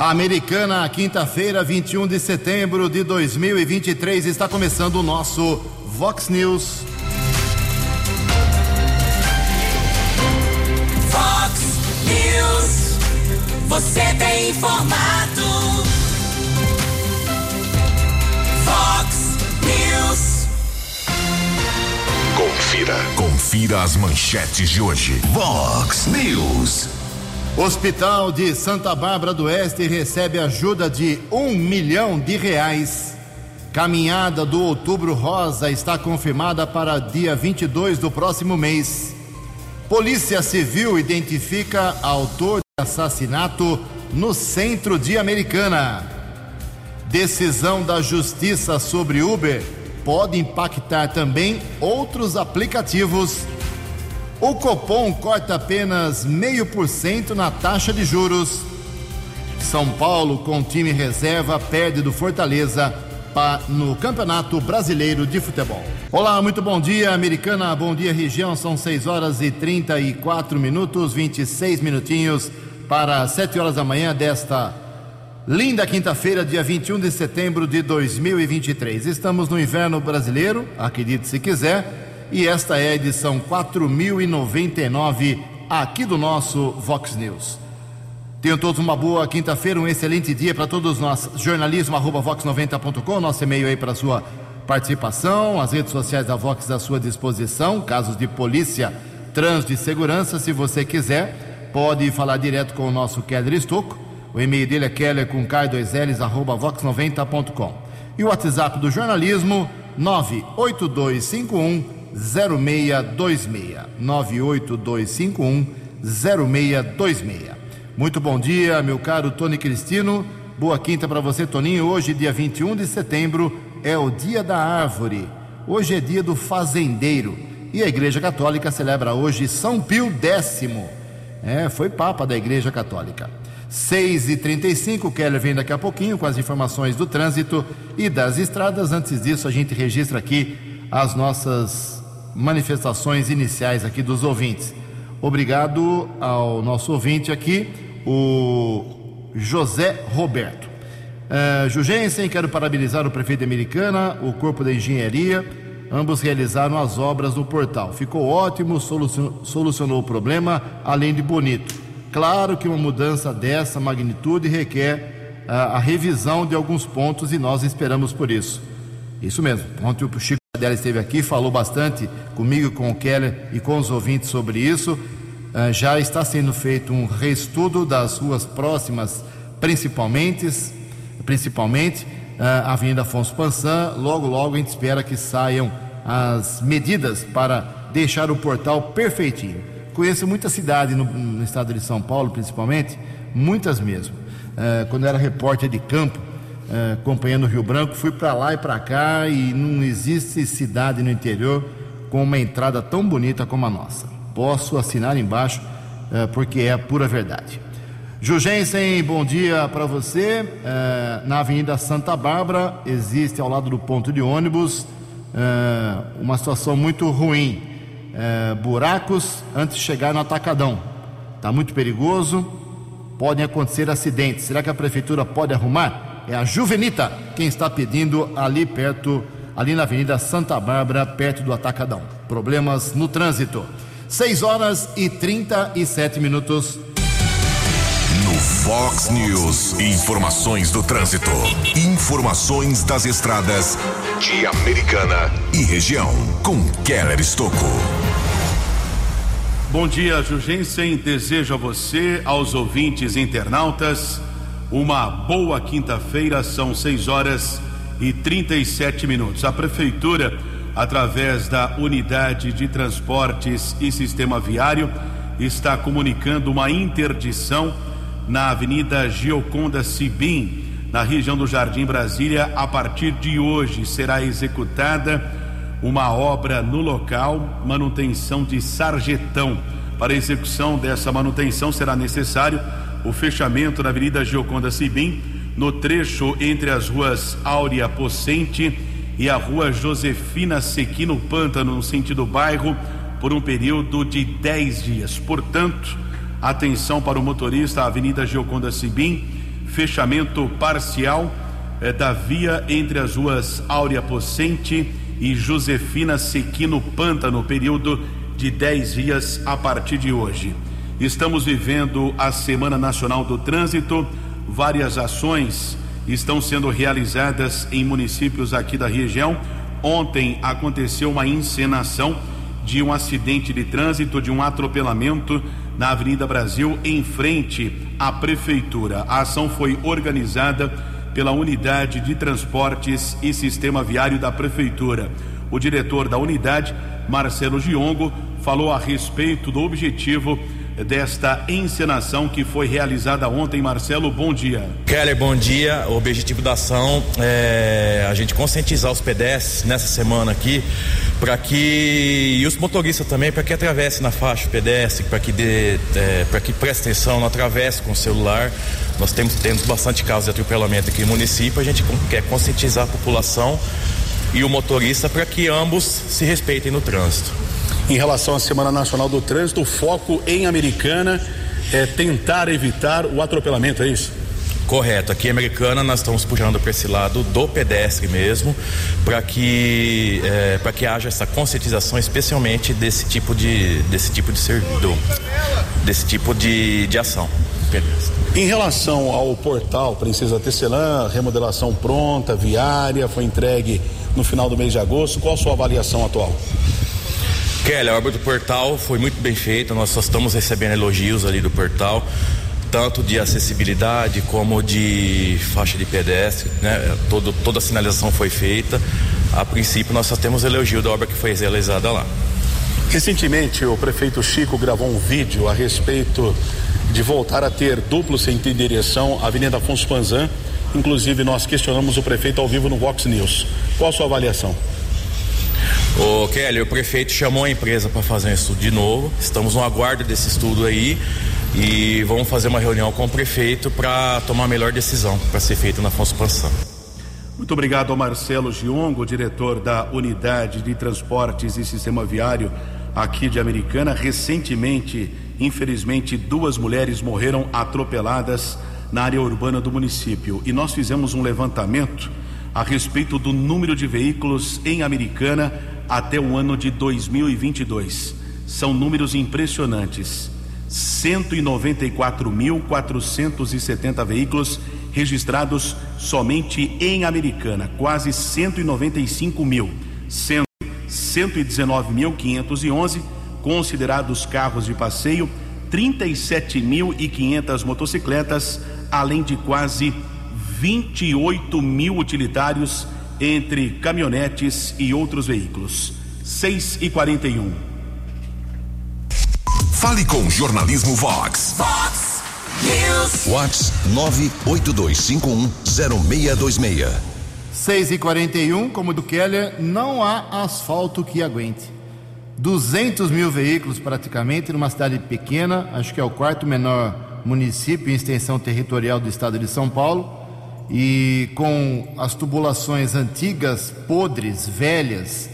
Americana, quinta-feira, 21 de setembro de 2023, está começando o nosso Vox News. Vox News. Você tem informado. Vox News. Confira. Confira as manchetes de hoje. Vox News. Hospital de Santa Bárbara do Oeste recebe ajuda de um milhão de reais. Caminhada do Outubro Rosa está confirmada para dia 22 do próximo mês. Polícia Civil identifica autor de assassinato no centro de Americana. Decisão da Justiça sobre Uber pode impactar também outros aplicativos. O Copom corta apenas meio por cento na taxa de juros. São Paulo, com time reserva, perde do Fortaleza no Campeonato Brasileiro de Futebol. Olá, muito bom dia, Americana. Bom dia, região. São 6 horas e 34 minutos, 26 minutinhos para 7 horas da manhã desta linda quinta-feira, dia 21 de setembro de 2023. Estamos no inverno brasileiro, acredite se quiser e esta é a edição 4099 aqui do nosso Vox News. Tenham todos uma boa quinta-feira, um excelente dia para todos nós. Jornalismo vox90.com, nosso e-mail aí para sua participação, as redes sociais da Vox à sua disposição, casos de polícia, trânsito e segurança, se você quiser, pode falar direto com o nosso Keller Estocco. O e-mail dele é keller com k2ls arroba vox90.com. E o WhatsApp do jornalismo 98251 0626 98251 0626. Muito bom dia, meu caro Tony Cristino. Boa quinta para você, Toninho. Hoje, dia 21 de setembro, é o dia da árvore. Hoje é dia do fazendeiro. E a Igreja Católica celebra hoje São Pio X. É, foi Papa da Igreja Católica. 6 e 35 Keller vem daqui a pouquinho com as informações do trânsito e das estradas. Antes disso, a gente registra aqui as nossas manifestações iniciais aqui dos ouvintes. Obrigado ao nosso ouvinte aqui, o José Roberto. Uh, Jugensen, quero parabenizar o prefeito Americana, o Corpo da Engenharia, ambos realizaram as obras no portal. Ficou ótimo, solucionou, solucionou o problema, além de bonito. Claro que uma mudança dessa magnitude requer uh, a revisão de alguns pontos e nós esperamos por isso. Isso mesmo. Ontem o Chico dela esteve aqui, falou bastante comigo, com o Keller e com os ouvintes sobre isso. Uh, já está sendo feito um reestudo das ruas próximas, principalmente, principalmente uh, a Avenida Afonso Pansan. Logo, logo a gente espera que saiam as medidas para deixar o portal perfeitinho. Conheço muita cidade no, no estado de São Paulo, principalmente, muitas mesmo. Uh, quando era repórter de campo, acompanhando o Rio Branco, fui para lá e para cá e não existe cidade no interior com uma entrada tão bonita como a nossa. Posso assinar embaixo uh, porque é a pura verdade. Jugensen, bom dia para você. Uh, na Avenida Santa Bárbara existe ao lado do ponto de ônibus uma situação muito ruim. buracos antes de chegar no atacadão. Está muito perigoso, podem acontecer acidentes. Será que a prefeitura pode arrumar? É a Juvenita quem está pedindo ali perto, ali na Avenida Santa Bárbara, perto do Atacadão. Problemas no trânsito. 6 horas e 37 minutos. No Fox News, informações do trânsito. Informações das estradas de Americana e região. Com Keller Estocco. Bom dia, Jugensen. Desejo a você, aos ouvintes internautas, uma boa quinta-feira, são 6 horas e 37 minutos. A Prefeitura, através da Unidade de Transportes e Sistema Viário, está comunicando uma interdição na Avenida Gioconda Sibim, na região do Jardim Brasília. A partir de hoje será executada uma obra no local, manutenção de sarjetão. Para execução dessa manutenção será necessário o fechamento da Avenida Gioconda Sibim, no trecho entre as ruas Áurea Pocente e a rua Josefina Sequino Pântano, no sentido bairro, por um período de 10 dias. Portanto, atenção para o motorista, Avenida Gioconda Sibim fechamento parcial eh, da via entre as ruas Áurea Pocente e Josefina Sequino Pântano, período de 10 dias a partir de hoje. Estamos vivendo a Semana Nacional do Trânsito, várias ações estão sendo realizadas em municípios aqui da região. Ontem aconteceu uma encenação de um acidente de trânsito, de um atropelamento na Avenida Brasil, em frente à Prefeitura. A ação foi organizada pela Unidade de Transportes e Sistema Viário da Prefeitura. O diretor da unidade, Marcelo Giongo, falou a respeito do objetivo desta encenação que foi realizada ontem. Marcelo, bom dia. Keller, bom dia. O objetivo da ação é a gente conscientizar os pedestres nessa semana aqui para que e os motoristas também para que atravesse na faixa pedestre, para que é, para que preste atenção, não atravesse com o celular. Nós temos temos bastante casos de atropelamento aqui no município. A gente quer conscientizar a população e o motorista para que ambos se respeitem no trânsito em relação à Semana Nacional do Trânsito, o foco em Americana é tentar evitar o atropelamento, é isso? Correto. Aqui em Americana nós estamos puxando para esse lado do pedestre mesmo, para que é, para que haja essa conscientização, especialmente desse tipo de desse tipo de servidor, desse tipo de, de ação. Em relação ao portal Princesa Tecelã, remodelação pronta, viária, foi entregue no final do mês de agosto. Qual a sua avaliação atual? Kelly, a obra do portal foi muito bem feita, nós só estamos recebendo elogios ali do portal, tanto de acessibilidade como de faixa de pedestre, né? Todo, toda a sinalização foi feita. A princípio, nós só temos elogio da obra que foi realizada lá. Recentemente, o prefeito Chico gravou um vídeo a respeito de voltar a ter duplo sentido de direção Avenida Afonso Panzan. Inclusive, nós questionamos o prefeito ao vivo no Vox News. Qual a sua avaliação? O Kelly, o prefeito chamou a empresa para fazer um estudo de novo. Estamos no aguardo desse estudo aí e vamos fazer uma reunião com o prefeito para tomar a melhor decisão para ser feita na Afonso Panção. Muito obrigado ao Marcelo Giongo, diretor da Unidade de Transportes e Sistema Viário aqui de Americana. Recentemente, infelizmente, duas mulheres morreram atropeladas na área urbana do município e nós fizemos um levantamento a respeito do número de veículos em Americana até o ano de 2022. São números impressionantes. 194.470 veículos registrados somente em Americana, quase 195 mil, sendo 119.511 considerados carros de passeio, 37.500 motocicletas, além de quase 28 mil utilitários entre caminhonetes e outros veículos. 6 e 41. Fale com Jornalismo Vox. Vox News. Vox 982510626. 6 e 41 como do Keller, não há asfalto que aguente. 200 mil veículos praticamente numa cidade pequena, acho que é o quarto menor município em extensão territorial do estado de São Paulo e com as tubulações antigas, podres, velhas,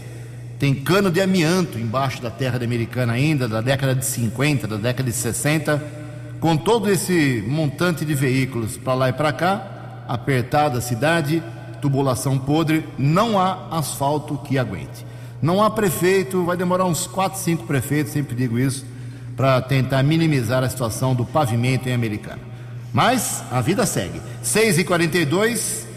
tem cano de amianto embaixo da terra americana ainda, da década de 50, da década de 60, com todo esse montante de veículos para lá e para cá, apertada a cidade, tubulação podre, não há asfalto que aguente. Não há prefeito, vai demorar uns 4, 5 prefeitos, sempre digo isso, para tentar minimizar a situação do pavimento em Americana. Mas a vida segue. 6 e 42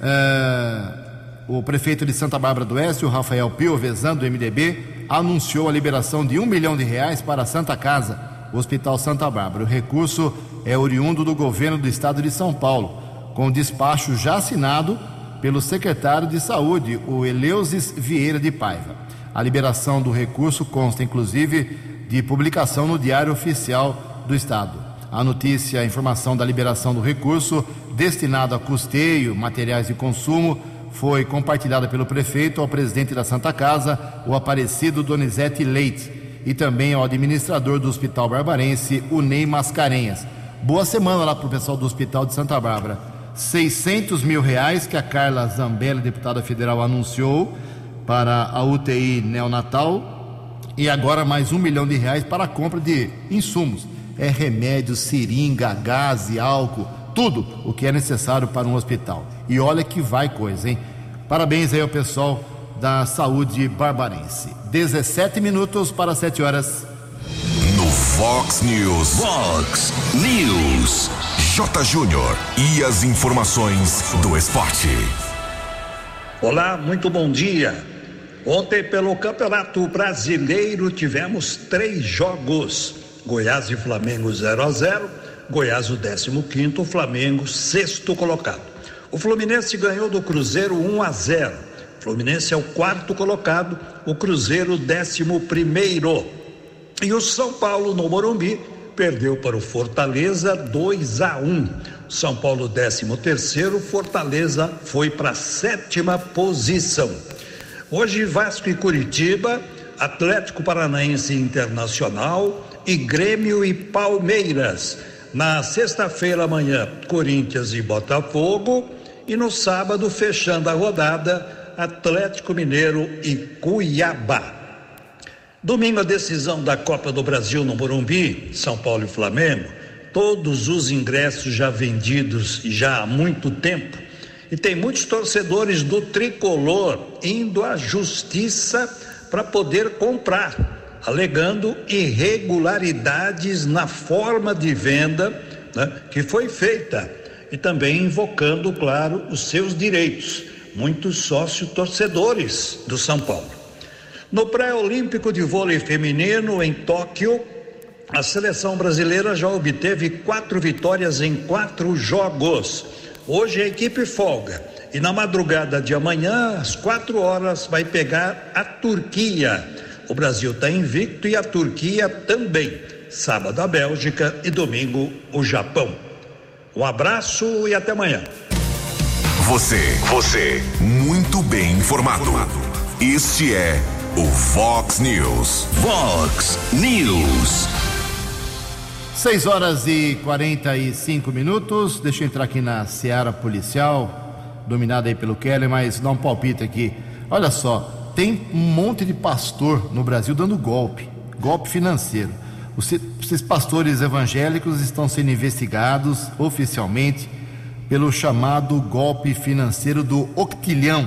uh, o prefeito de Santa Bárbara do Oeste, o Rafael Piovesan, do MDB, anunciou a liberação de um milhão de reais para a Santa Casa, o Hospital Santa Bárbara. O recurso é oriundo do governo do estado de São Paulo, com despacho já assinado pelo secretário de Saúde, o Eleusis Vieira de Paiva. A liberação do recurso consta, inclusive, de publicação no Diário Oficial do Estado. A notícia, a informação da liberação do recurso destinado a custeio, materiais de consumo, foi compartilhada pelo prefeito ao presidente da Santa Casa, o Aparecido Donizete Leite, e também ao administrador do Hospital Barbarense, o Ney Mascarenhas. Boa semana lá para o pessoal do Hospital de Santa Bárbara. 600 mil reais que a Carla Zambelli, deputada federal, anunciou para a UTI neonatal e agora mais um milhão de reais para a compra de insumos é remédio, seringa, gás e álcool, tudo o que é necessário para um hospital. E olha que vai coisa, hein? Parabéns aí ao pessoal da saúde barbarense. 17 minutos para 7 horas. No Fox News. Fox News. J. Júnior. E as informações do esporte. Olá, muito bom dia. Ontem, pelo Campeonato Brasileiro, tivemos três jogos: Goiás e Flamengo 0 a 0 Goiás, o 15, Flamengo, sexto colocado. O Fluminense ganhou do Cruzeiro 1 a 0. O Fluminense é o quarto colocado, o Cruzeiro, décimo primeiro. E o São Paulo, no Morumbi, perdeu para o Fortaleza 2 a 1. São Paulo, 13 terceiro, Fortaleza foi para a sétima posição. Hoje, Vasco e Curitiba, Atlético Paranaense Internacional e Grêmio e Palmeiras. Na sexta-feira, amanhã, Corinthians e Botafogo. E no sábado, fechando a rodada, Atlético Mineiro e Cuiabá. Domingo, a decisão da Copa do Brasil no Morumbi, São Paulo e Flamengo. Todos os ingressos já vendidos já há muito tempo e tem muitos torcedores do tricolor indo à justiça para poder comprar, alegando irregularidades na forma de venda né, que foi feita e também invocando, claro, os seus direitos. Muitos sócios torcedores do São Paulo. No pré-olímpico de vôlei feminino em Tóquio, a seleção brasileira já obteve quatro vitórias em quatro jogos. Hoje a equipe folga e na madrugada de amanhã, às quatro horas, vai pegar a Turquia. O Brasil está invicto e a Turquia também. Sábado a Bélgica e domingo o Japão. Um abraço e até amanhã. Você, você, muito bem informado. Este é o Fox News. Fox News. 6 horas e 45 minutos. Deixa eu entrar aqui na Seara Policial, dominada aí pelo Kelly, mas dá um palpite aqui. Olha só, tem um monte de pastor no Brasil dando golpe, golpe financeiro. Os- Esses pastores evangélicos estão sendo investigados oficialmente pelo chamado golpe financeiro do octilhão.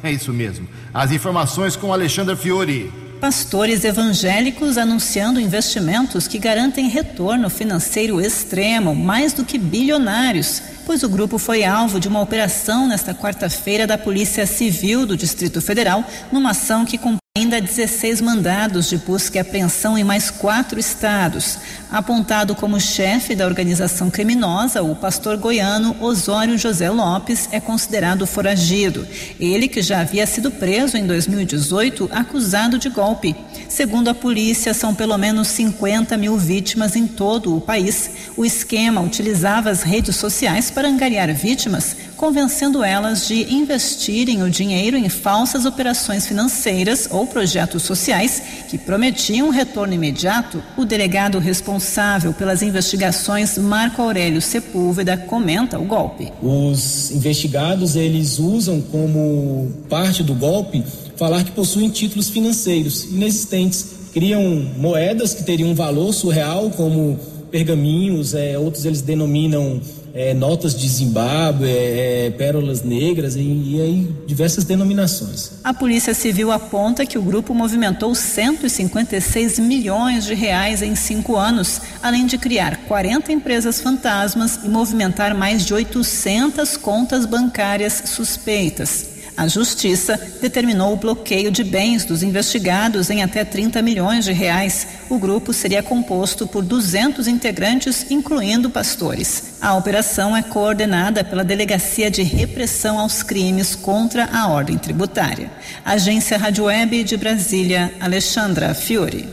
É isso mesmo. As informações com Alexandra Fiore. Pastores evangélicos anunciando investimentos que garantem retorno financeiro extremo, mais do que bilionários, pois o grupo foi alvo de uma operação nesta quarta-feira da Polícia Civil do Distrito Federal, numa ação que ainda 16 mandados de busca e apreensão em mais quatro estados. Apontado como chefe da organização criminosa, o pastor goiano Osório José Lopes é considerado foragido. Ele que já havia sido preso em 2018, acusado de golpe. Segundo a polícia, são pelo menos 50 mil vítimas em todo o país. O esquema utilizava as redes sociais para angariar vítimas, convencendo elas de investirem o dinheiro em falsas operações financeiras ou projetos sociais que prometiam retorno imediato. O delegado responsável pelas investigações, Marco Aurélio Sepúlveda, comenta o golpe. Os investigados eles usam como parte do golpe falar que possuem títulos financeiros inexistentes, criam moedas que teriam um valor surreal como pergaminhos, é, outros eles denominam é, notas de Zimbábue, é, pérolas negras e, e aí diversas denominações. A Polícia Civil aponta que o grupo movimentou 156 milhões de reais em cinco anos, além de criar 40 empresas fantasmas e movimentar mais de 800 contas bancárias suspeitas. A Justiça determinou o bloqueio de bens dos investigados em até 30 milhões de reais. O grupo seria composto por 200 integrantes, incluindo pastores. A operação é coordenada pela Delegacia de Repressão aos Crimes contra a Ordem Tributária. Agência Rádio Web de Brasília, Alexandra Fiore.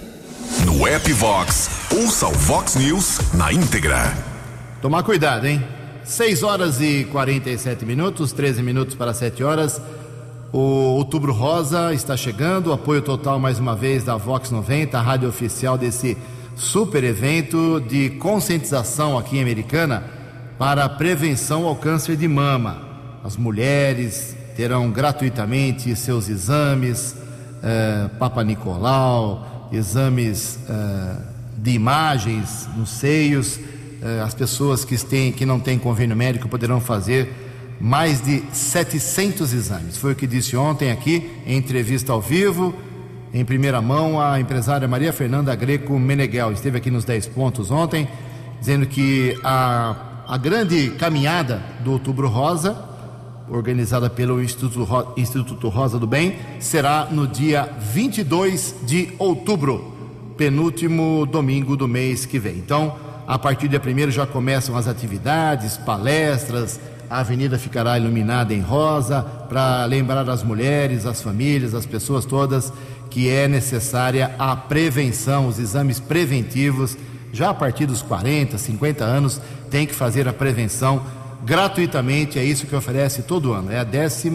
No app Vox, ouça o Vox News na íntegra. Tomar cuidado, hein? 6 horas e 47 minutos, 13 minutos para 7 horas. O Outubro Rosa está chegando. Apoio total mais uma vez da Vox 90, a rádio oficial desse super evento de conscientização aqui em Americana para a prevenção ao câncer de mama. As mulheres terão gratuitamente seus exames, eh, Papa Nicolau, exames eh, de imagens nos seios eh, as pessoas que, têm, que não têm convênio médico poderão fazer mais de 700 exames. Foi o que disse ontem aqui, em entrevista ao vivo, em primeira mão, a empresária Maria Fernanda Greco Meneghel. Esteve aqui nos 10 pontos ontem, dizendo que a, a grande caminhada do Outubro Rosa, organizada pelo Instituto, Instituto Rosa do Bem, será no dia 22 de outubro, penúltimo domingo do mês que vem. Então, a partir de 1 já começam as atividades, palestras, a avenida ficará iluminada em rosa para lembrar as mulheres, as famílias, as pessoas todas que é necessária a prevenção, os exames preventivos. Já a partir dos 40, 50 anos, tem que fazer a prevenção gratuitamente. É isso que oferece todo ano. É a 12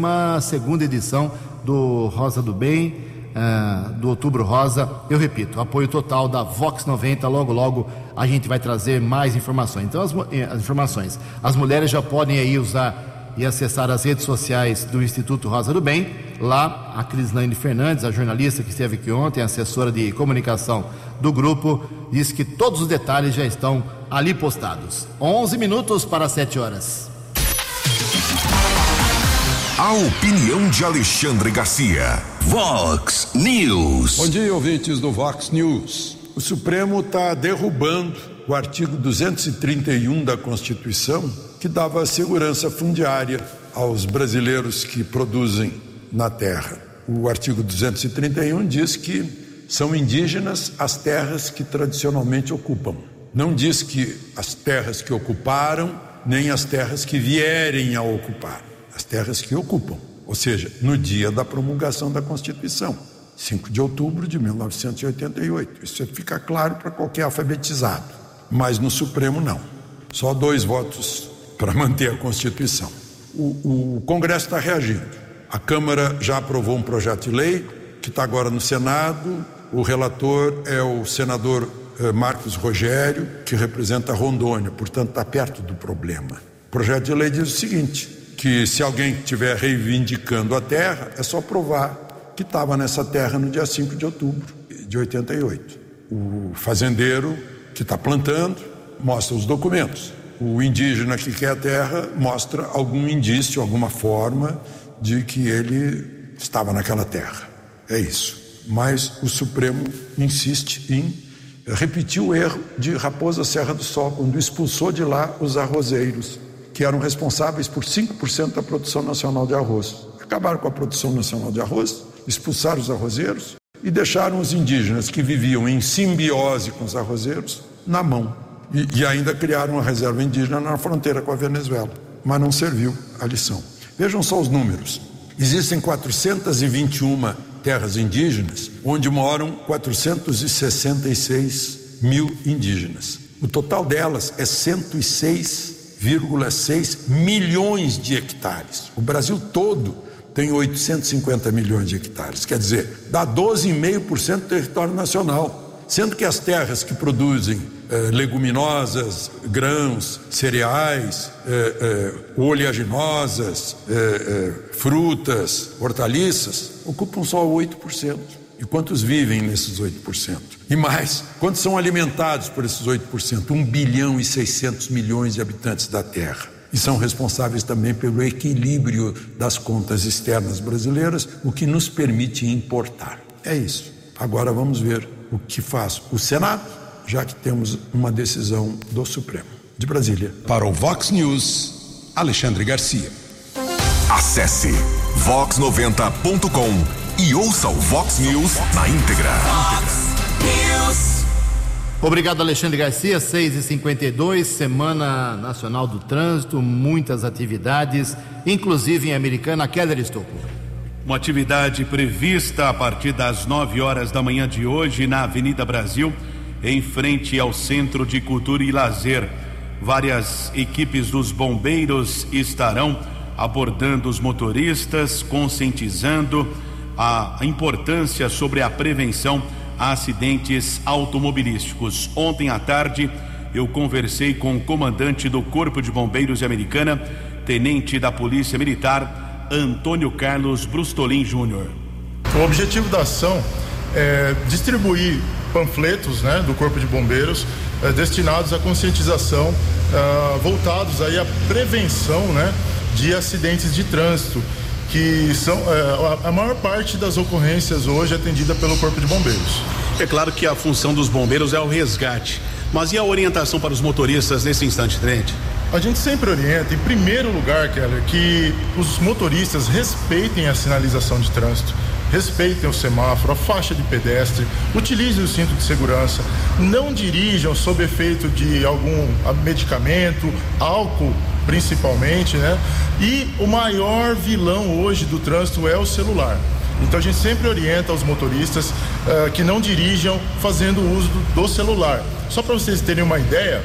edição do Rosa do Bem, uh, do Outubro Rosa. Eu repito, apoio total da Vox 90. Logo, logo a gente vai trazer mais informações. Então, as, eh, as informações. As mulheres já podem aí usar e acessar as redes sociais do Instituto Rosa do Bem. Lá, a Crislaine Fernandes, a jornalista que esteve aqui ontem, assessora de comunicação do grupo, disse que todos os detalhes já estão ali postados. 11 minutos para 7 horas. A opinião de Alexandre Garcia. Vox News. Bom dia, ouvintes do Vox News. O Supremo está derrubando o artigo 231 da Constituição, que dava segurança fundiária aos brasileiros que produzem na terra. O artigo 231 diz que são indígenas as terras que tradicionalmente ocupam. Não diz que as terras que ocuparam, nem as terras que vierem a ocupar, as terras que ocupam. Ou seja, no dia da promulgação da Constituição. 5 de outubro de 1988. Isso fica claro para qualquer alfabetizado. Mas no Supremo, não. Só dois votos para manter a Constituição. O, o Congresso está reagindo. A Câmara já aprovou um projeto de lei que está agora no Senado. O relator é o senador eh, Marcos Rogério, que representa Rondônia, portanto está perto do problema. O projeto de lei diz o seguinte: que se alguém estiver reivindicando a terra, é só provar que estava nessa terra no dia 5 de outubro de 88. O fazendeiro que está plantando mostra os documentos. O indígena que quer a terra mostra algum indício, alguma forma de que ele estava naquela terra. É isso. Mas o Supremo insiste em repetir o erro de Raposa Serra do Sol, quando expulsou de lá os arrozeiros, que eram responsáveis por 5% da produção nacional de arroz. Acabaram com a produção nacional de arroz, expulsaram os arrozeiros e deixaram os indígenas que viviam em simbiose com os arrozeiros na mão. E, e ainda criaram uma reserva indígena na fronteira com a Venezuela. Mas não serviu a lição. Vejam só os números. Existem 421 terras indígenas, onde moram 466 mil indígenas. O total delas é 106,6 milhões de hectares. O Brasil todo tem 850 milhões de hectares, quer dizer, dá 12,5% do território nacional, sendo que as terras que produzem eh, leguminosas, grãos, cereais, eh, eh, oleaginosas, eh, eh, frutas, hortaliças, ocupam só 8%. E quantos vivem nesses 8%? E mais, quantos são alimentados por esses 8%? 1 bilhão e 600 milhões de habitantes da Terra e são responsáveis também pelo equilíbrio das contas externas brasileiras, o que nos permite importar. É isso. Agora vamos ver o que faz o Senado, já que temos uma decisão do Supremo. De Brasília. Para o Vox News, Alexandre Garcia. Acesse vox90.com e ouça o Vox News na íntegra. Vox News. Obrigado, Alexandre Garcia. 6 e 52 Semana Nacional do Trânsito, muitas atividades, inclusive em Americana. Keller Estocco. Uma atividade prevista a partir das 9 horas da manhã de hoje na Avenida Brasil, em frente ao Centro de Cultura e Lazer. Várias equipes dos bombeiros estarão abordando os motoristas, conscientizando a importância sobre a prevenção a acidentes automobilísticos. Ontem à tarde, eu conversei com o comandante do Corpo de Bombeiros de Americana, tenente da Polícia Militar, Antônio Carlos Brustolin Júnior. O objetivo da ação é distribuir panfletos né, do Corpo de Bombeiros eh, destinados à conscientização, ah, voltados aí à prevenção né, de acidentes de trânsito, que são eh, a maior parte das ocorrências hoje é atendida pelo Corpo de Bombeiros. É claro que a função dos bombeiros é o resgate, mas e a orientação para os motoristas nesse instante, Trente? A gente sempre orienta, em primeiro lugar, Keller, que os motoristas respeitem a sinalização de trânsito, respeitem o semáforo, a faixa de pedestre, utilizem o cinto de segurança, não dirijam sob efeito de algum medicamento, álcool principalmente, né? E o maior vilão hoje do trânsito é o celular. Então a gente sempre orienta os motoristas uh, que não dirijam fazendo uso do, do celular. Só para vocês terem uma ideia,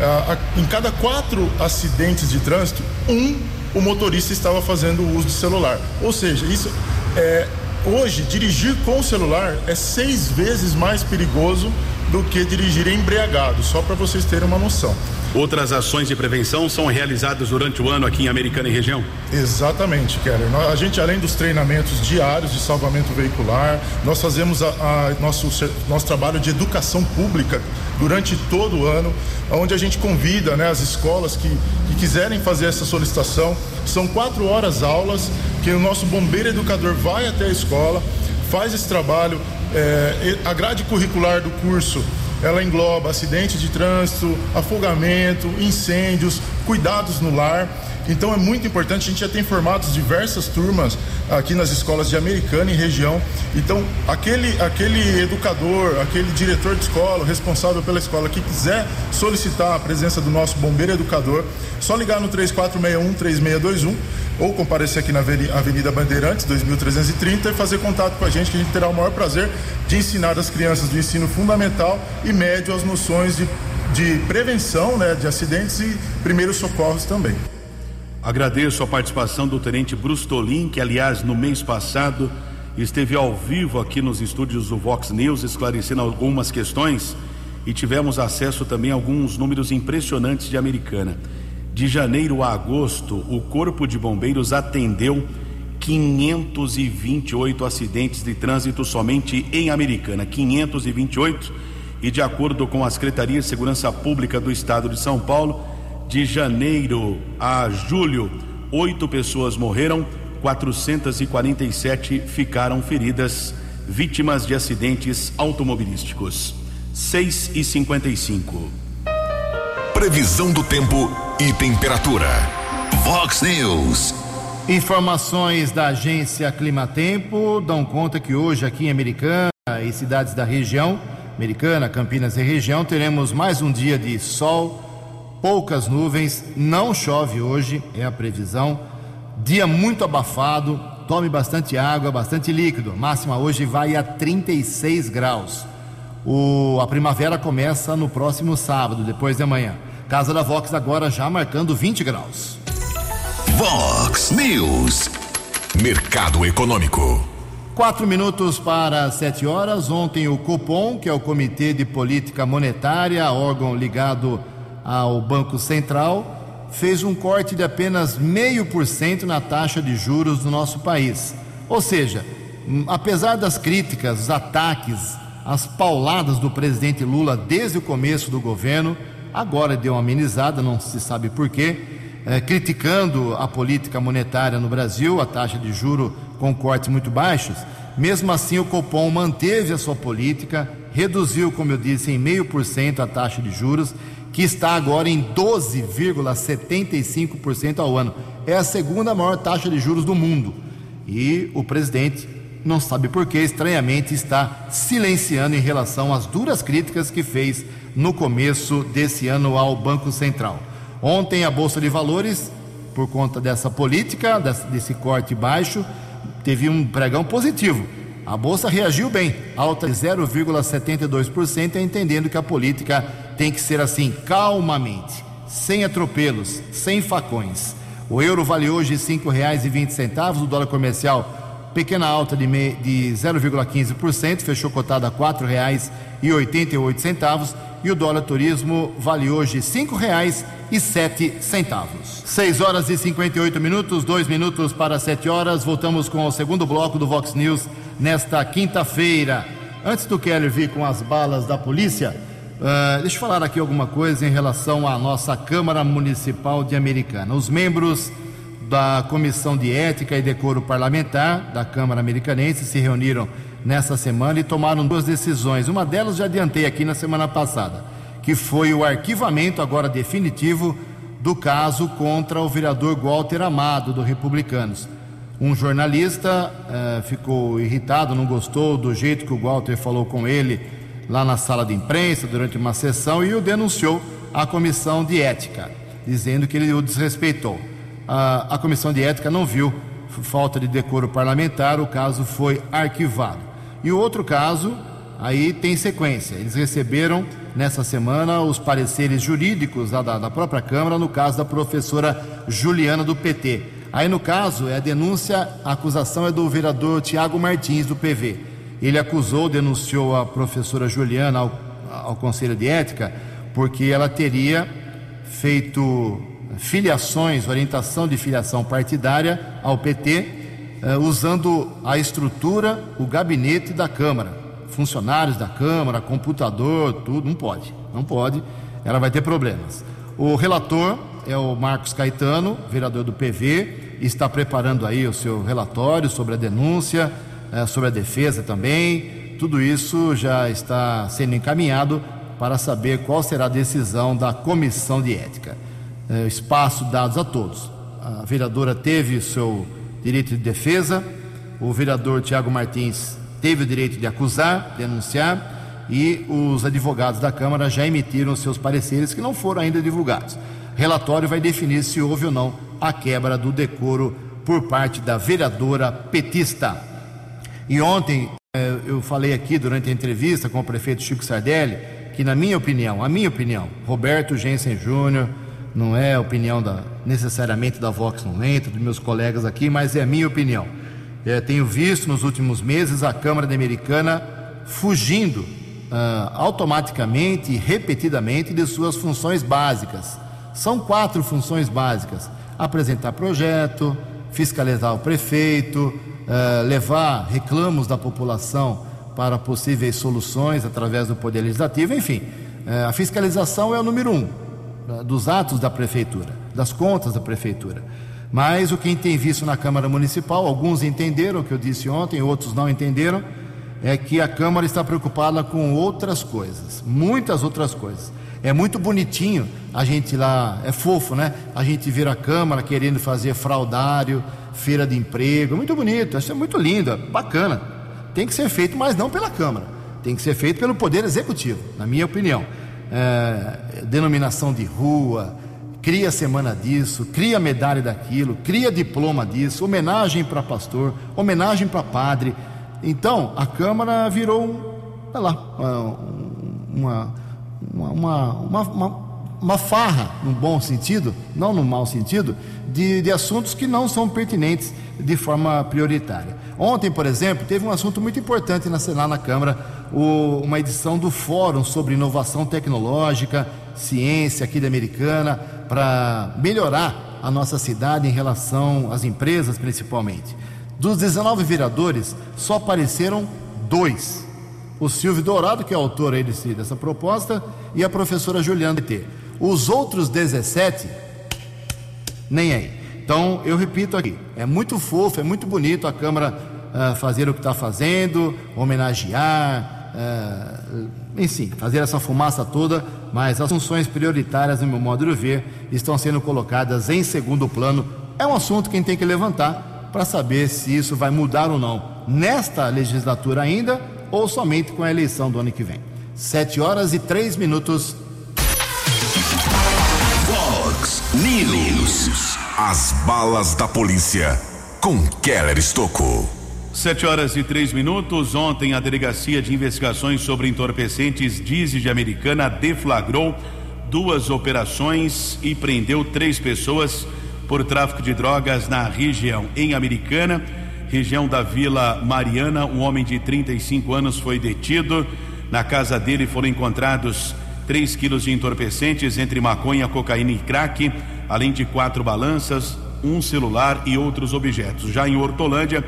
uh, em cada quatro acidentes de trânsito, um o motorista estava fazendo uso de celular. Ou seja, isso é, hoje dirigir com o celular é seis vezes mais perigoso do que dirigir embriagado, só para vocês terem uma noção. Outras ações de prevenção são realizadas durante o ano aqui em Americana e região? Exatamente, Keller. A gente, além dos treinamentos diários de salvamento veicular, nós fazemos a, a nosso, nosso trabalho de educação pública durante todo o ano, onde a gente convida né, as escolas que, que quiserem fazer essa solicitação. São quatro horas aulas que o nosso bombeiro educador vai até a escola, faz esse trabalho. É, a grade curricular do curso ela engloba acidentes de trânsito, afogamento, incêndios, cuidados no lar. Então é muito importante, a gente já tem formado diversas turmas aqui nas escolas de Americana e região. Então, aquele, aquele educador, aquele diretor de escola, responsável pela escola que quiser solicitar a presença do nosso bombeiro educador, só ligar no 3461-3621 ou comparecer aqui na Avenida Bandeirantes, 2330 e fazer contato com a gente, que a gente terá o maior prazer de ensinar as crianças do ensino fundamental e médio as noções de, de prevenção né, de acidentes e primeiros socorros também. Agradeço a participação do Tenente Brustolin, que aliás no mês passado esteve ao vivo aqui nos estúdios do Vox News esclarecendo algumas questões e tivemos acesso também a alguns números impressionantes de Americana. De janeiro a agosto, o Corpo de Bombeiros atendeu 528 acidentes de trânsito somente em Americana, 528. E de acordo com a Secretaria de Segurança Pública do Estado de São Paulo, de janeiro a julho, oito pessoas morreram, 447 ficaram feridas, vítimas de acidentes automobilísticos. 6 e 55. Previsão do tempo e temperatura. Vox News. Informações da agência Climatempo dão conta que hoje aqui em Americana e cidades da região, Americana, Campinas e região, teremos mais um dia de sol poucas nuvens, não chove hoje, é a previsão. Dia muito abafado, tome bastante água, bastante líquido. Máxima hoje vai a 36 graus. O, a primavera começa no próximo sábado, depois de amanhã. Casa da Vox agora já marcando 20 graus. Vox News. Mercado Econômico. Quatro minutos para sete horas. Ontem o Copom, que é o Comitê de Política Monetária, órgão ligado ao Banco Central, fez um corte de apenas meio por cento na taxa de juros do nosso país. Ou seja, hum, apesar das críticas, os ataques, as pauladas do presidente Lula desde o começo do governo, agora deu uma amenizada, não se sabe porquê, é, criticando a política monetária no Brasil, a taxa de juro com cortes muito baixos. Mesmo assim, o Copom manteve a sua política, reduziu, como eu disse, em meio por cento a taxa de juros que está agora em 12,75% ao ano. É a segunda maior taxa de juros do mundo. E o presidente, não sabe por que, estranhamente está silenciando em relação às duras críticas que fez no começo desse ano ao Banco Central. Ontem a Bolsa de Valores, por conta dessa política, desse corte baixo, teve um pregão positivo. A bolsa reagiu bem, alta de 0,72%, entendendo que a política tem que ser assim, calmamente, sem atropelos, sem facões. O euro vale hoje R$ 5,20, o dólar comercial pequena alta de, de 0,15%, fechou cotado a R$ 4,88 e o dólar turismo vale hoje R$ 5,07. 6 horas e 58 minutos, dois minutos para 7 horas. Voltamos com o segundo bloco do Vox News nesta quinta-feira. Antes do Keller vir com as balas da polícia, uh, deixa eu falar aqui alguma coisa em relação à nossa Câmara Municipal de Americana. Os membros da Comissão de Ética e Decoro Parlamentar da Câmara Americanense se reuniram nessa semana e tomaram duas decisões. Uma delas já adiantei aqui na semana passada, que foi o arquivamento agora definitivo do caso contra o vereador Walter Amado do Republicanos. Um jornalista eh, ficou irritado, não gostou do jeito que o Walter falou com ele lá na sala de imprensa durante uma sessão e o denunciou à comissão de ética, dizendo que ele o desrespeitou a comissão de ética não viu falta de decoro parlamentar, o caso foi arquivado. E o outro caso, aí tem sequência. Eles receberam nessa semana os pareceres jurídicos da, da própria Câmara no caso da professora Juliana do PT. Aí no caso, é a denúncia, a acusação é do vereador Tiago Martins do PV. Ele acusou, denunciou a professora Juliana ao, ao Conselho de Ética porque ela teria feito filiações, orientação de filiação partidária ao PT, eh, usando a estrutura, o gabinete da Câmara, funcionários da Câmara, computador, tudo, não pode, não pode, ela vai ter problemas. O relator é o Marcos Caetano, vereador do PV, está preparando aí o seu relatório sobre a denúncia, eh, sobre a defesa também. Tudo isso já está sendo encaminhado para saber qual será a decisão da comissão de ética eh, espaço dados a todos. A vereadora teve o seu direito de defesa, o vereador Tiago Martins teve o direito de acusar, denunciar, e os advogados da Câmara já emitiram seus pareceres que não foram ainda divulgados. Relatório vai definir se houve ou não a quebra do decoro por parte da vereadora petista. E ontem eh, eu falei aqui durante a entrevista com o prefeito Chico Sardelli que, na minha opinião, a minha opinião, Roberto Gensen Júnior, não é a opinião da, necessariamente da Vox 90, dos meus colegas aqui, mas é a minha opinião. É, tenho visto nos últimos meses a Câmara Americana fugindo uh, automaticamente e repetidamente de suas funções básicas. São quatro funções básicas: apresentar projeto, fiscalizar o prefeito, uh, levar reclamos da população para possíveis soluções através do Poder Legislativo, enfim. Uh, a fiscalização é o número um dos atos da prefeitura, das contas da prefeitura. Mas o que tem visto na Câmara Municipal, alguns entenderam o que eu disse ontem, outros não entenderam, é que a Câmara está preocupada com outras coisas, muitas outras coisas. É muito bonitinho a gente lá, é fofo, né? A gente vir a Câmara querendo fazer fraudário, feira de emprego, é muito bonito, isso é muito lindo, é bacana. Tem que ser feito, mas não pela Câmara, tem que ser feito pelo Poder Executivo, na minha opinião é, denominação de rua, cria semana disso, cria medalha daquilo, cria diploma disso, homenagem para pastor, homenagem para padre. Então, a Câmara virou, sei lá, uma, uma, uma, uma, uma farra, no bom sentido, não no mau sentido, de, de assuntos que não são pertinentes de forma prioritária. Ontem, por exemplo, teve um assunto muito importante na, lá na Câmara, o, uma edição do Fórum sobre Inovação Tecnológica, Ciência aqui da Americana, para melhorar a nossa cidade em relação às empresas, principalmente. Dos 19 vereadores, só apareceram dois. O Silvio Dourado, que é autor aí desse, dessa proposta, e a professora Juliana T. Os outros 17, nem aí. Então, eu repito aqui, é muito fofo, é muito bonito a Câmara uh, fazer o que está fazendo, homenagear, uh, enfim, fazer essa fumaça toda, mas as funções prioritárias, no meu modo de ver, estão sendo colocadas em segundo plano. É um assunto que a gente tem que levantar para saber se isso vai mudar ou não, nesta legislatura ainda, ou somente com a eleição do ano que vem. Sete horas e três minutos. News. As balas da polícia com Keller Estocou. Sete horas e três minutos. Ontem, a Delegacia de Investigações sobre Entorpecentes Dizes de Americana deflagrou duas operações e prendeu três pessoas por tráfico de drogas na região. Em Americana, região da Vila Mariana, um homem de 35 anos foi detido. Na casa dele foram encontrados 3 quilos de entorpecentes entre maconha, cocaína e crack além de quatro balanças, um celular e outros objetos. Já em Hortolândia,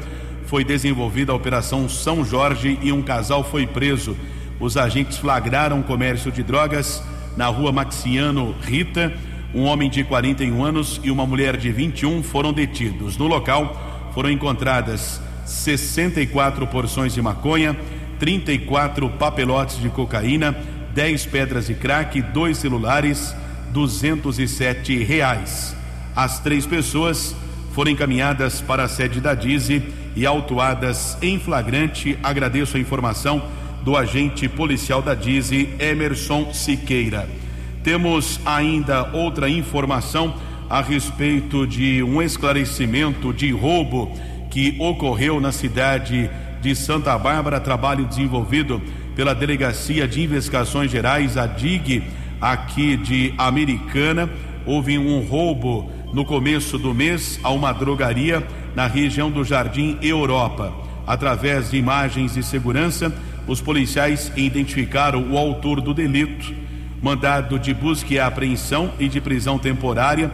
foi desenvolvida a Operação São Jorge e um casal foi preso. Os agentes flagraram o comércio de drogas na rua Maxiano Rita. Um homem de 41 anos e uma mulher de 21 foram detidos. No local foram encontradas 64 porções de maconha, 34 papelotes de cocaína, 10 pedras de crack, dois celulares, 207 reais. As três pessoas foram encaminhadas para a sede da Dize e autuadas em flagrante. Agradeço a informação do agente policial da Dize, Emerson Siqueira. Temos ainda outra informação a respeito de um esclarecimento de roubo que ocorreu na cidade de Santa Bárbara, trabalho desenvolvido pela Delegacia de Investigações Gerais, a DIG, aqui de Americana. Houve um roubo no começo do mês a uma drogaria na região do Jardim Europa. Através de imagens de segurança, os policiais identificaram o autor do delito. Mandado de busca e apreensão e de prisão temporária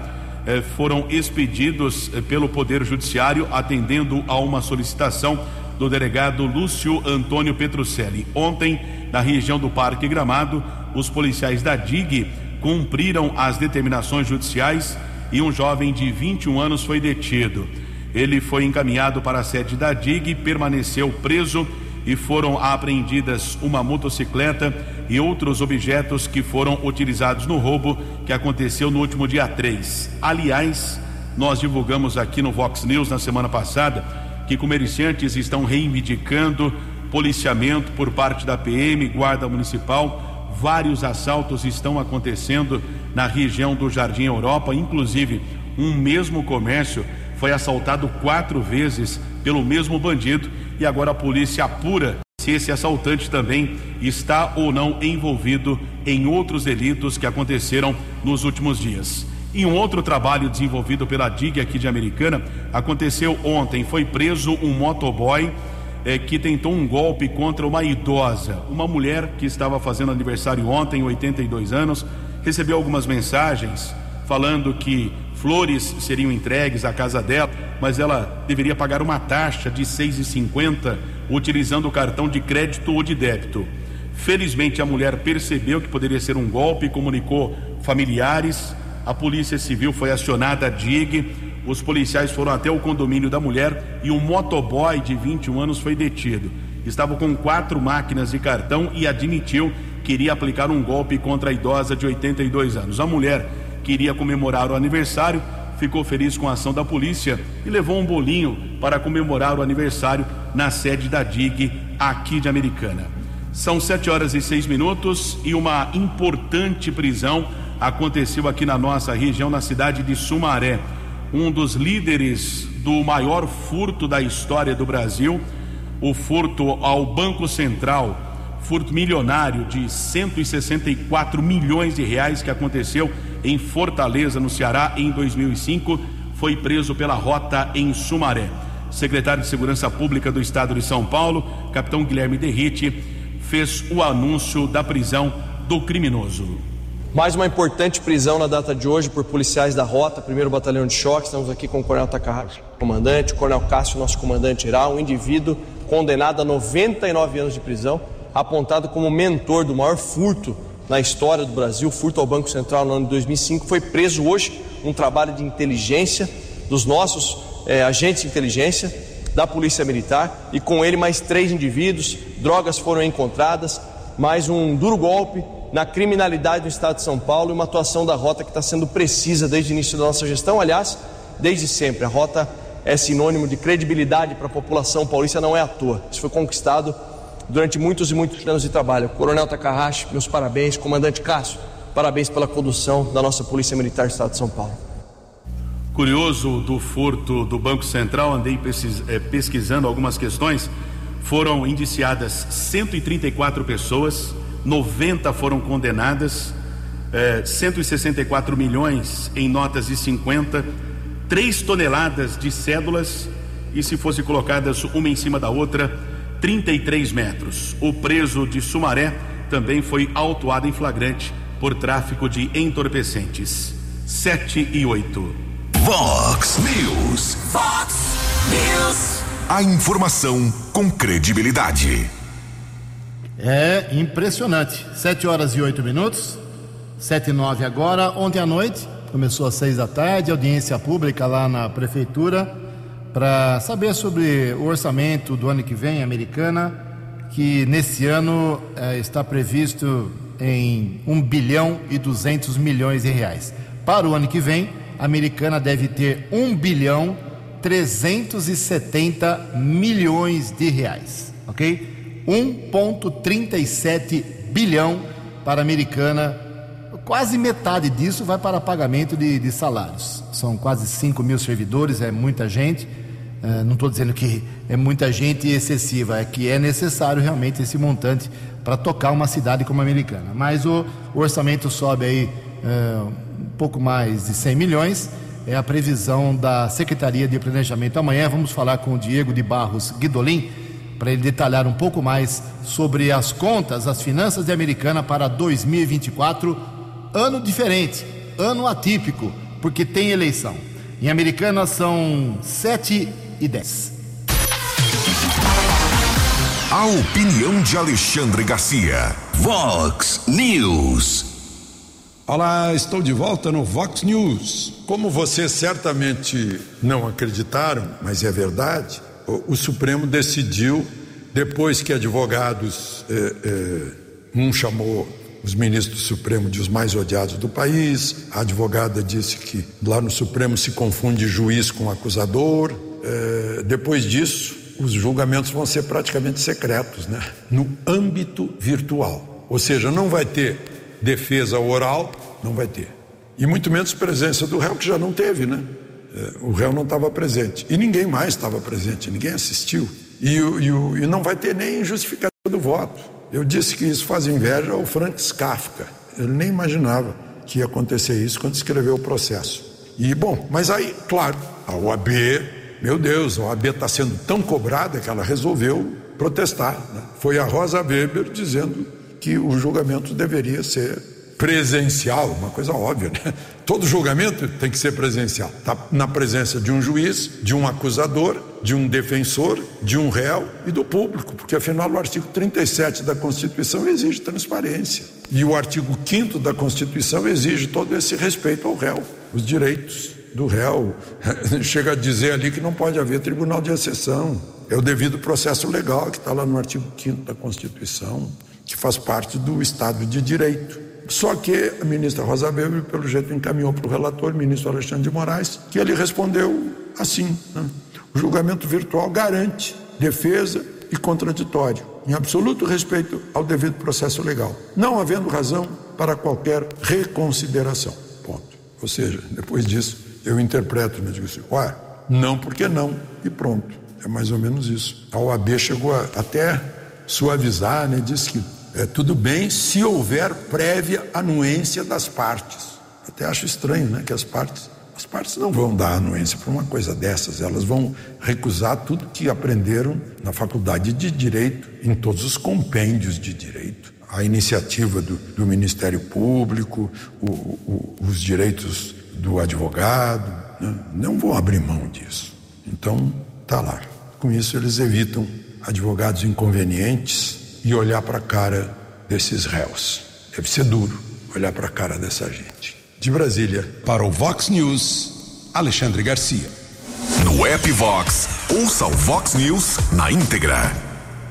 eh, foram expedidos eh, pelo Poder Judiciário, atendendo a uma solicitação do delegado Lúcio Antônio Petrucelli. Ontem, na região do Parque Gramado, os policiais da DIG cumpriram as determinações judiciais e um jovem de 21 anos foi detido. Ele foi encaminhado para a sede da DIG, permaneceu preso e foram apreendidas uma motocicleta e outros objetos que foram utilizados no roubo que aconteceu no último dia 3. Aliás, nós divulgamos aqui no Vox News na semana passada que comerciantes estão reivindicando policiamento por parte da PM, Guarda Municipal. Vários assaltos estão acontecendo na região do Jardim Europa, inclusive um mesmo comércio foi assaltado quatro vezes pelo mesmo bandido e agora a polícia apura se esse assaltante também está ou não envolvido em outros delitos que aconteceram nos últimos dias. E um outro trabalho desenvolvido pela DIG aqui de Americana aconteceu ontem. Foi preso um motoboy eh, que tentou um golpe contra uma idosa. Uma mulher que estava fazendo aniversário ontem, 82 anos, recebeu algumas mensagens falando que flores seriam entregues à casa dela, mas ela deveria pagar uma taxa de 6,50 utilizando o cartão de crédito ou de débito. Felizmente a mulher percebeu que poderia ser um golpe e comunicou familiares. A Polícia Civil foi acionada a DIG, os policiais foram até o condomínio da mulher e um motoboy de 21 anos foi detido. Estava com quatro máquinas de cartão e admitiu que iria aplicar um golpe contra a idosa de 82 anos. A mulher queria comemorar o aniversário, ficou feliz com a ação da polícia e levou um bolinho para comemorar o aniversário na sede da DIG aqui de Americana. São sete horas e seis minutos e uma importante prisão aconteceu aqui na nossa região, na cidade de Sumaré. Um dos líderes do maior furto da história do Brasil, o furto ao Banco Central, furto milionário de 164 milhões de reais que aconteceu em Fortaleza, no Ceará, em 2005, foi preso pela rota em Sumaré. Secretário de Segurança Pública do Estado de São Paulo, capitão Guilherme Derrite, fez o anúncio da prisão do criminoso. Mais uma importante prisão na data de hoje por policiais da Rota, primeiro Batalhão de Choque. Estamos aqui com o Coronel Takahashi, comandante, o Coronel Cássio, nosso comandante geral, um indivíduo condenado a 99 anos de prisão, apontado como mentor do maior furto na história do Brasil, furto ao Banco Central no ano de 2005, foi preso hoje um trabalho de inteligência dos nossos é, agentes de inteligência da Polícia Militar. E com ele mais três indivíduos, drogas foram encontradas, mais um duro golpe na criminalidade do Estado de São Paulo e uma atuação da rota que está sendo precisa desde o início da nossa gestão, aliás, desde sempre. A rota é sinônimo de credibilidade para a população paulista, não é à toa. Isso foi conquistado durante muitos e muitos anos de trabalho. Coronel Takahashi, meus parabéns. Comandante Cássio, parabéns pela condução da nossa Polícia Militar do Estado de São Paulo. Curioso do furto do Banco Central, andei eh, pesquisando algumas questões. Foram indiciadas 134 pessoas, 90 foram condenadas, eh, 164 milhões em notas de 50, 3 toneladas de cédulas, e se fosse colocadas uma em cima da outra, 33 metros. O preso de Sumaré também foi autuado em flagrante por tráfico de entorpecentes. 7 e 8. Vox News. Fox News. A informação com credibilidade. É impressionante. Sete horas e oito minutos. Sete e nove agora. Ontem à noite, começou às seis da tarde, audiência pública lá na prefeitura para saber sobre o orçamento do ano que vem, americana, que nesse ano eh, está previsto em 1 bilhão e 200 milhões de reais. Para o ano que vem, a americana deve ter 1 bilhão 370 milhões de reais, ok? 1,37 bilhão para a americana. Quase metade disso vai para pagamento de, de salários. São quase 5 mil servidores, é muita gente. Uh, não estou dizendo que é muita gente excessiva, é que é necessário realmente esse montante para tocar uma cidade como a americana. Mas o, o orçamento sobe aí uh, um pouco mais de 100 milhões, é a previsão da Secretaria de Planejamento. Amanhã vamos falar com o Diego de Barros Guidolin para ele detalhar um pouco mais sobre as contas, as finanças de Americana para 2024, ano diferente, ano atípico, porque tem eleição. Em Americana são sete e 10. A opinião de Alexandre Garcia. Vox News. Olá, estou de volta no Vox News. Como vocês certamente não acreditaram, mas é verdade, o, o Supremo decidiu, depois que advogados, eh, eh, um chamou os ministros do Supremo de os mais odiados do país, a advogada disse que lá no Supremo se confunde juiz com acusador, é, depois disso, os julgamentos vão ser praticamente secretos, né? No âmbito virtual. Ou seja, não vai ter defesa oral, não vai ter. E muito menos presença do réu, que já não teve, né? É, o réu não estava presente. E ninguém mais estava presente, ninguém assistiu. E, e, e não vai ter nem justificativa do voto. Eu disse que isso faz inveja ao Frank Kafka. Ele nem imaginava que ia acontecer isso quando escreveu o processo. E, bom, mas aí, claro, a OAB meu Deus, a OAB está sendo tão cobrada que ela resolveu protestar. Né? Foi a Rosa Weber dizendo que o julgamento deveria ser presencial, uma coisa óbvia, né? Todo julgamento tem que ser presencial. Está na presença de um juiz, de um acusador, de um defensor, de um réu e do público, porque afinal o artigo 37 da Constituição exige transparência. E o artigo 5 da Constituição exige todo esse respeito ao réu, os direitos do réu. Chega a dizer ali que não pode haver tribunal de exceção. É o devido processo legal que está lá no artigo 5 da Constituição, que faz parte do Estado de Direito. Só que a ministra Rosa Weber, pelo jeito, encaminhou para o relator, ministro Alexandre de Moraes, que ele respondeu assim: né? o julgamento virtual garante defesa e contraditório, em absoluto respeito ao devido processo legal, não havendo razão para qualquer reconsideração. Ponto. Ou seja, depois disso, eu interpreto, né? Digo assim, ué, não porque não, e pronto. É mais ou menos isso. A OAB chegou a, até suavizar, né? Diz que é tudo bem se houver prévia anuência das partes. Até acho estranho, né? Que as partes, as partes não vão dar anuência para uma coisa dessas. Elas vão recusar tudo que aprenderam na faculdade de direito, em todos os compêndios de direito. A iniciativa do, do Ministério Público, o, o, os direitos do advogado, né? não vão abrir mão disso. Então, tá lá. Com isso, eles evitam advogados inconvenientes e olhar para a cara desses réus. Deve ser duro olhar para a cara dessa gente. De Brasília. Para o Vox News, Alexandre Garcia. No app Vox, ouça o Vox News na íntegra.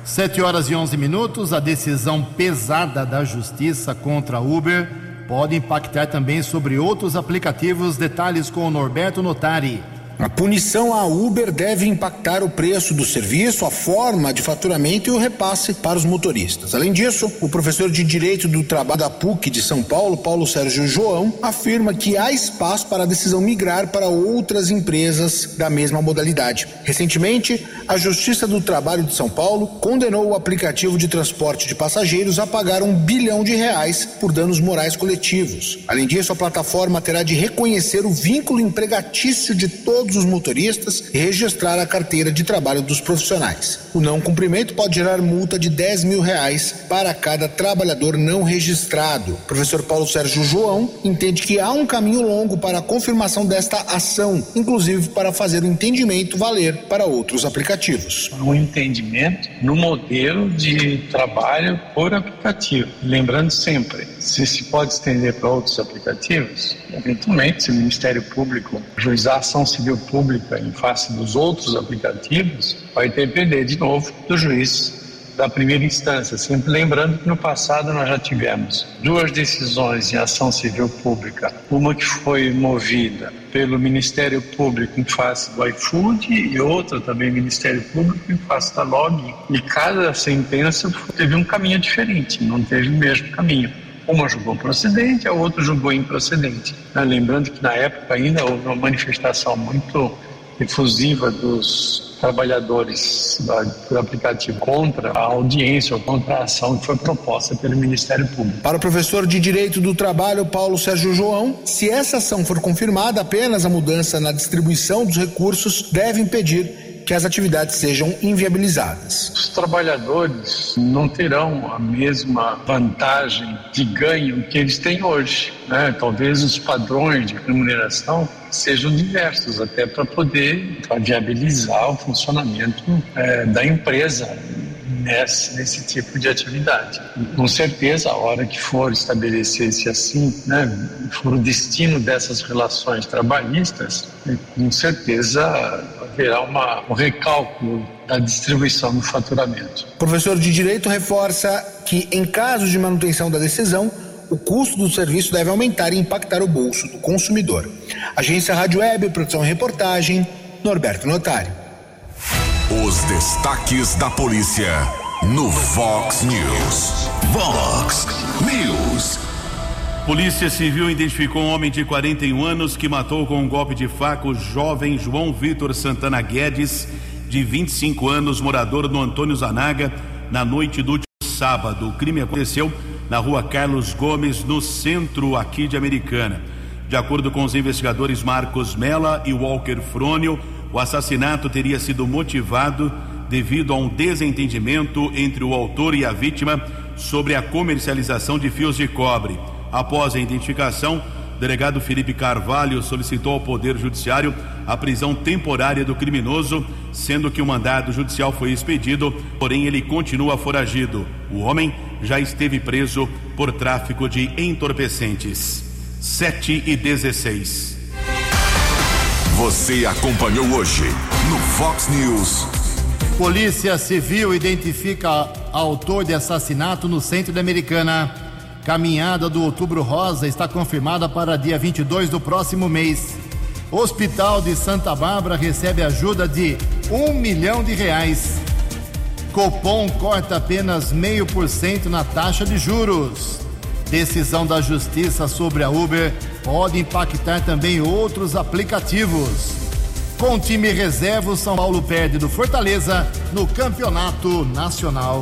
7 horas e 11 minutos. A decisão pesada da justiça contra a Uber pode impactar também sobre outros aplicativos. Detalhes com o Norberto Notari. A punição à Uber deve impactar o preço do serviço, a forma de faturamento e o repasse para os motoristas. Além disso, o professor de Direito do Trabalho da PUC de São Paulo, Paulo Sérgio João, afirma que há espaço para a decisão migrar para outras empresas da mesma modalidade. Recentemente, a Justiça do Trabalho de São Paulo condenou o aplicativo de transporte de passageiros a pagar um bilhão de reais por danos morais coletivos. Além disso, a plataforma terá de reconhecer o vínculo empregatício de todos todos os motoristas e registrar a carteira de trabalho dos profissionais. O não cumprimento pode gerar multa de 10 mil reais para cada trabalhador não registrado. Professor Paulo Sérgio João entende que há um caminho longo para a confirmação desta ação, inclusive para fazer o entendimento valer para outros aplicativos. Um entendimento no modelo de trabalho por aplicativo. Lembrando sempre, se se pode estender para outros aplicativos, eventualmente, se o Ministério Público juizar ação civil pública em face dos outros aplicativos, vai depender de novo do juiz da primeira instância. Sempre lembrando que no passado nós já tivemos duas decisões em ação civil pública. Uma que foi movida pelo Ministério Público em face do iFood e outra também Ministério Público em face da Log. E cada sentença teve um caminho diferente, não teve o mesmo caminho. Uma julgou procedente, a outra julgou improcedente. Lembrando que na época ainda houve uma manifestação muito efusiva dos trabalhadores do aplicativo contra a audiência ou contra a ação que foi proposta pelo Ministério Público. Para o professor de Direito do Trabalho, Paulo Sérgio João, se essa ação for confirmada, apenas a mudança na distribuição dos recursos deve impedir que as atividades sejam inviabilizadas. Os trabalhadores não terão a mesma vantagem de ganho que eles têm hoje. Né? Talvez os padrões de remuneração sejam diversos, até para poder viabilizar o funcionamento é, da empresa nesse, nesse tipo de atividade. Com certeza, a hora que for estabelecer-se assim, né, for o destino dessas relações trabalhistas, com certeza haverá uma, um recálculo da distribuição do faturamento. O professor de Direito reforça que, em caso de manutenção da decisão, o custo do serviço deve aumentar e impactar o bolso do consumidor. Agência Rádio Web, produção e reportagem, Norberto Notário. Os destaques da polícia no Vox News. Vox News. Polícia Civil identificou um homem de 41 anos que matou com um golpe de faca o jovem João Vitor Santana Guedes, de 25 anos, morador do Antônio Zanaga, na noite do último sábado. O crime aconteceu na rua Carlos Gomes, no centro aqui de Americana. De acordo com os investigadores Marcos Mella e Walker Frônio, o assassinato teria sido motivado devido a um desentendimento entre o autor e a vítima sobre a comercialização de fios de cobre. Após a identificação, o delegado Felipe Carvalho solicitou ao Poder Judiciário a prisão temporária do criminoso, sendo que o mandado judicial foi expedido, porém ele continua foragido. O homem já esteve preso por tráfico de entorpecentes. 7 e 16. Você acompanhou hoje no Fox News. Polícia Civil identifica autor de assassinato no centro da Americana. Caminhada do Outubro Rosa está confirmada para dia 22 do próximo mês. Hospital de Santa Bárbara recebe ajuda de um milhão de reais. Copom corta apenas meio por cento na taxa de juros. Decisão da Justiça sobre a Uber pode impactar também outros aplicativos. Com time reserva, o São Paulo perde do Fortaleza no Campeonato Nacional.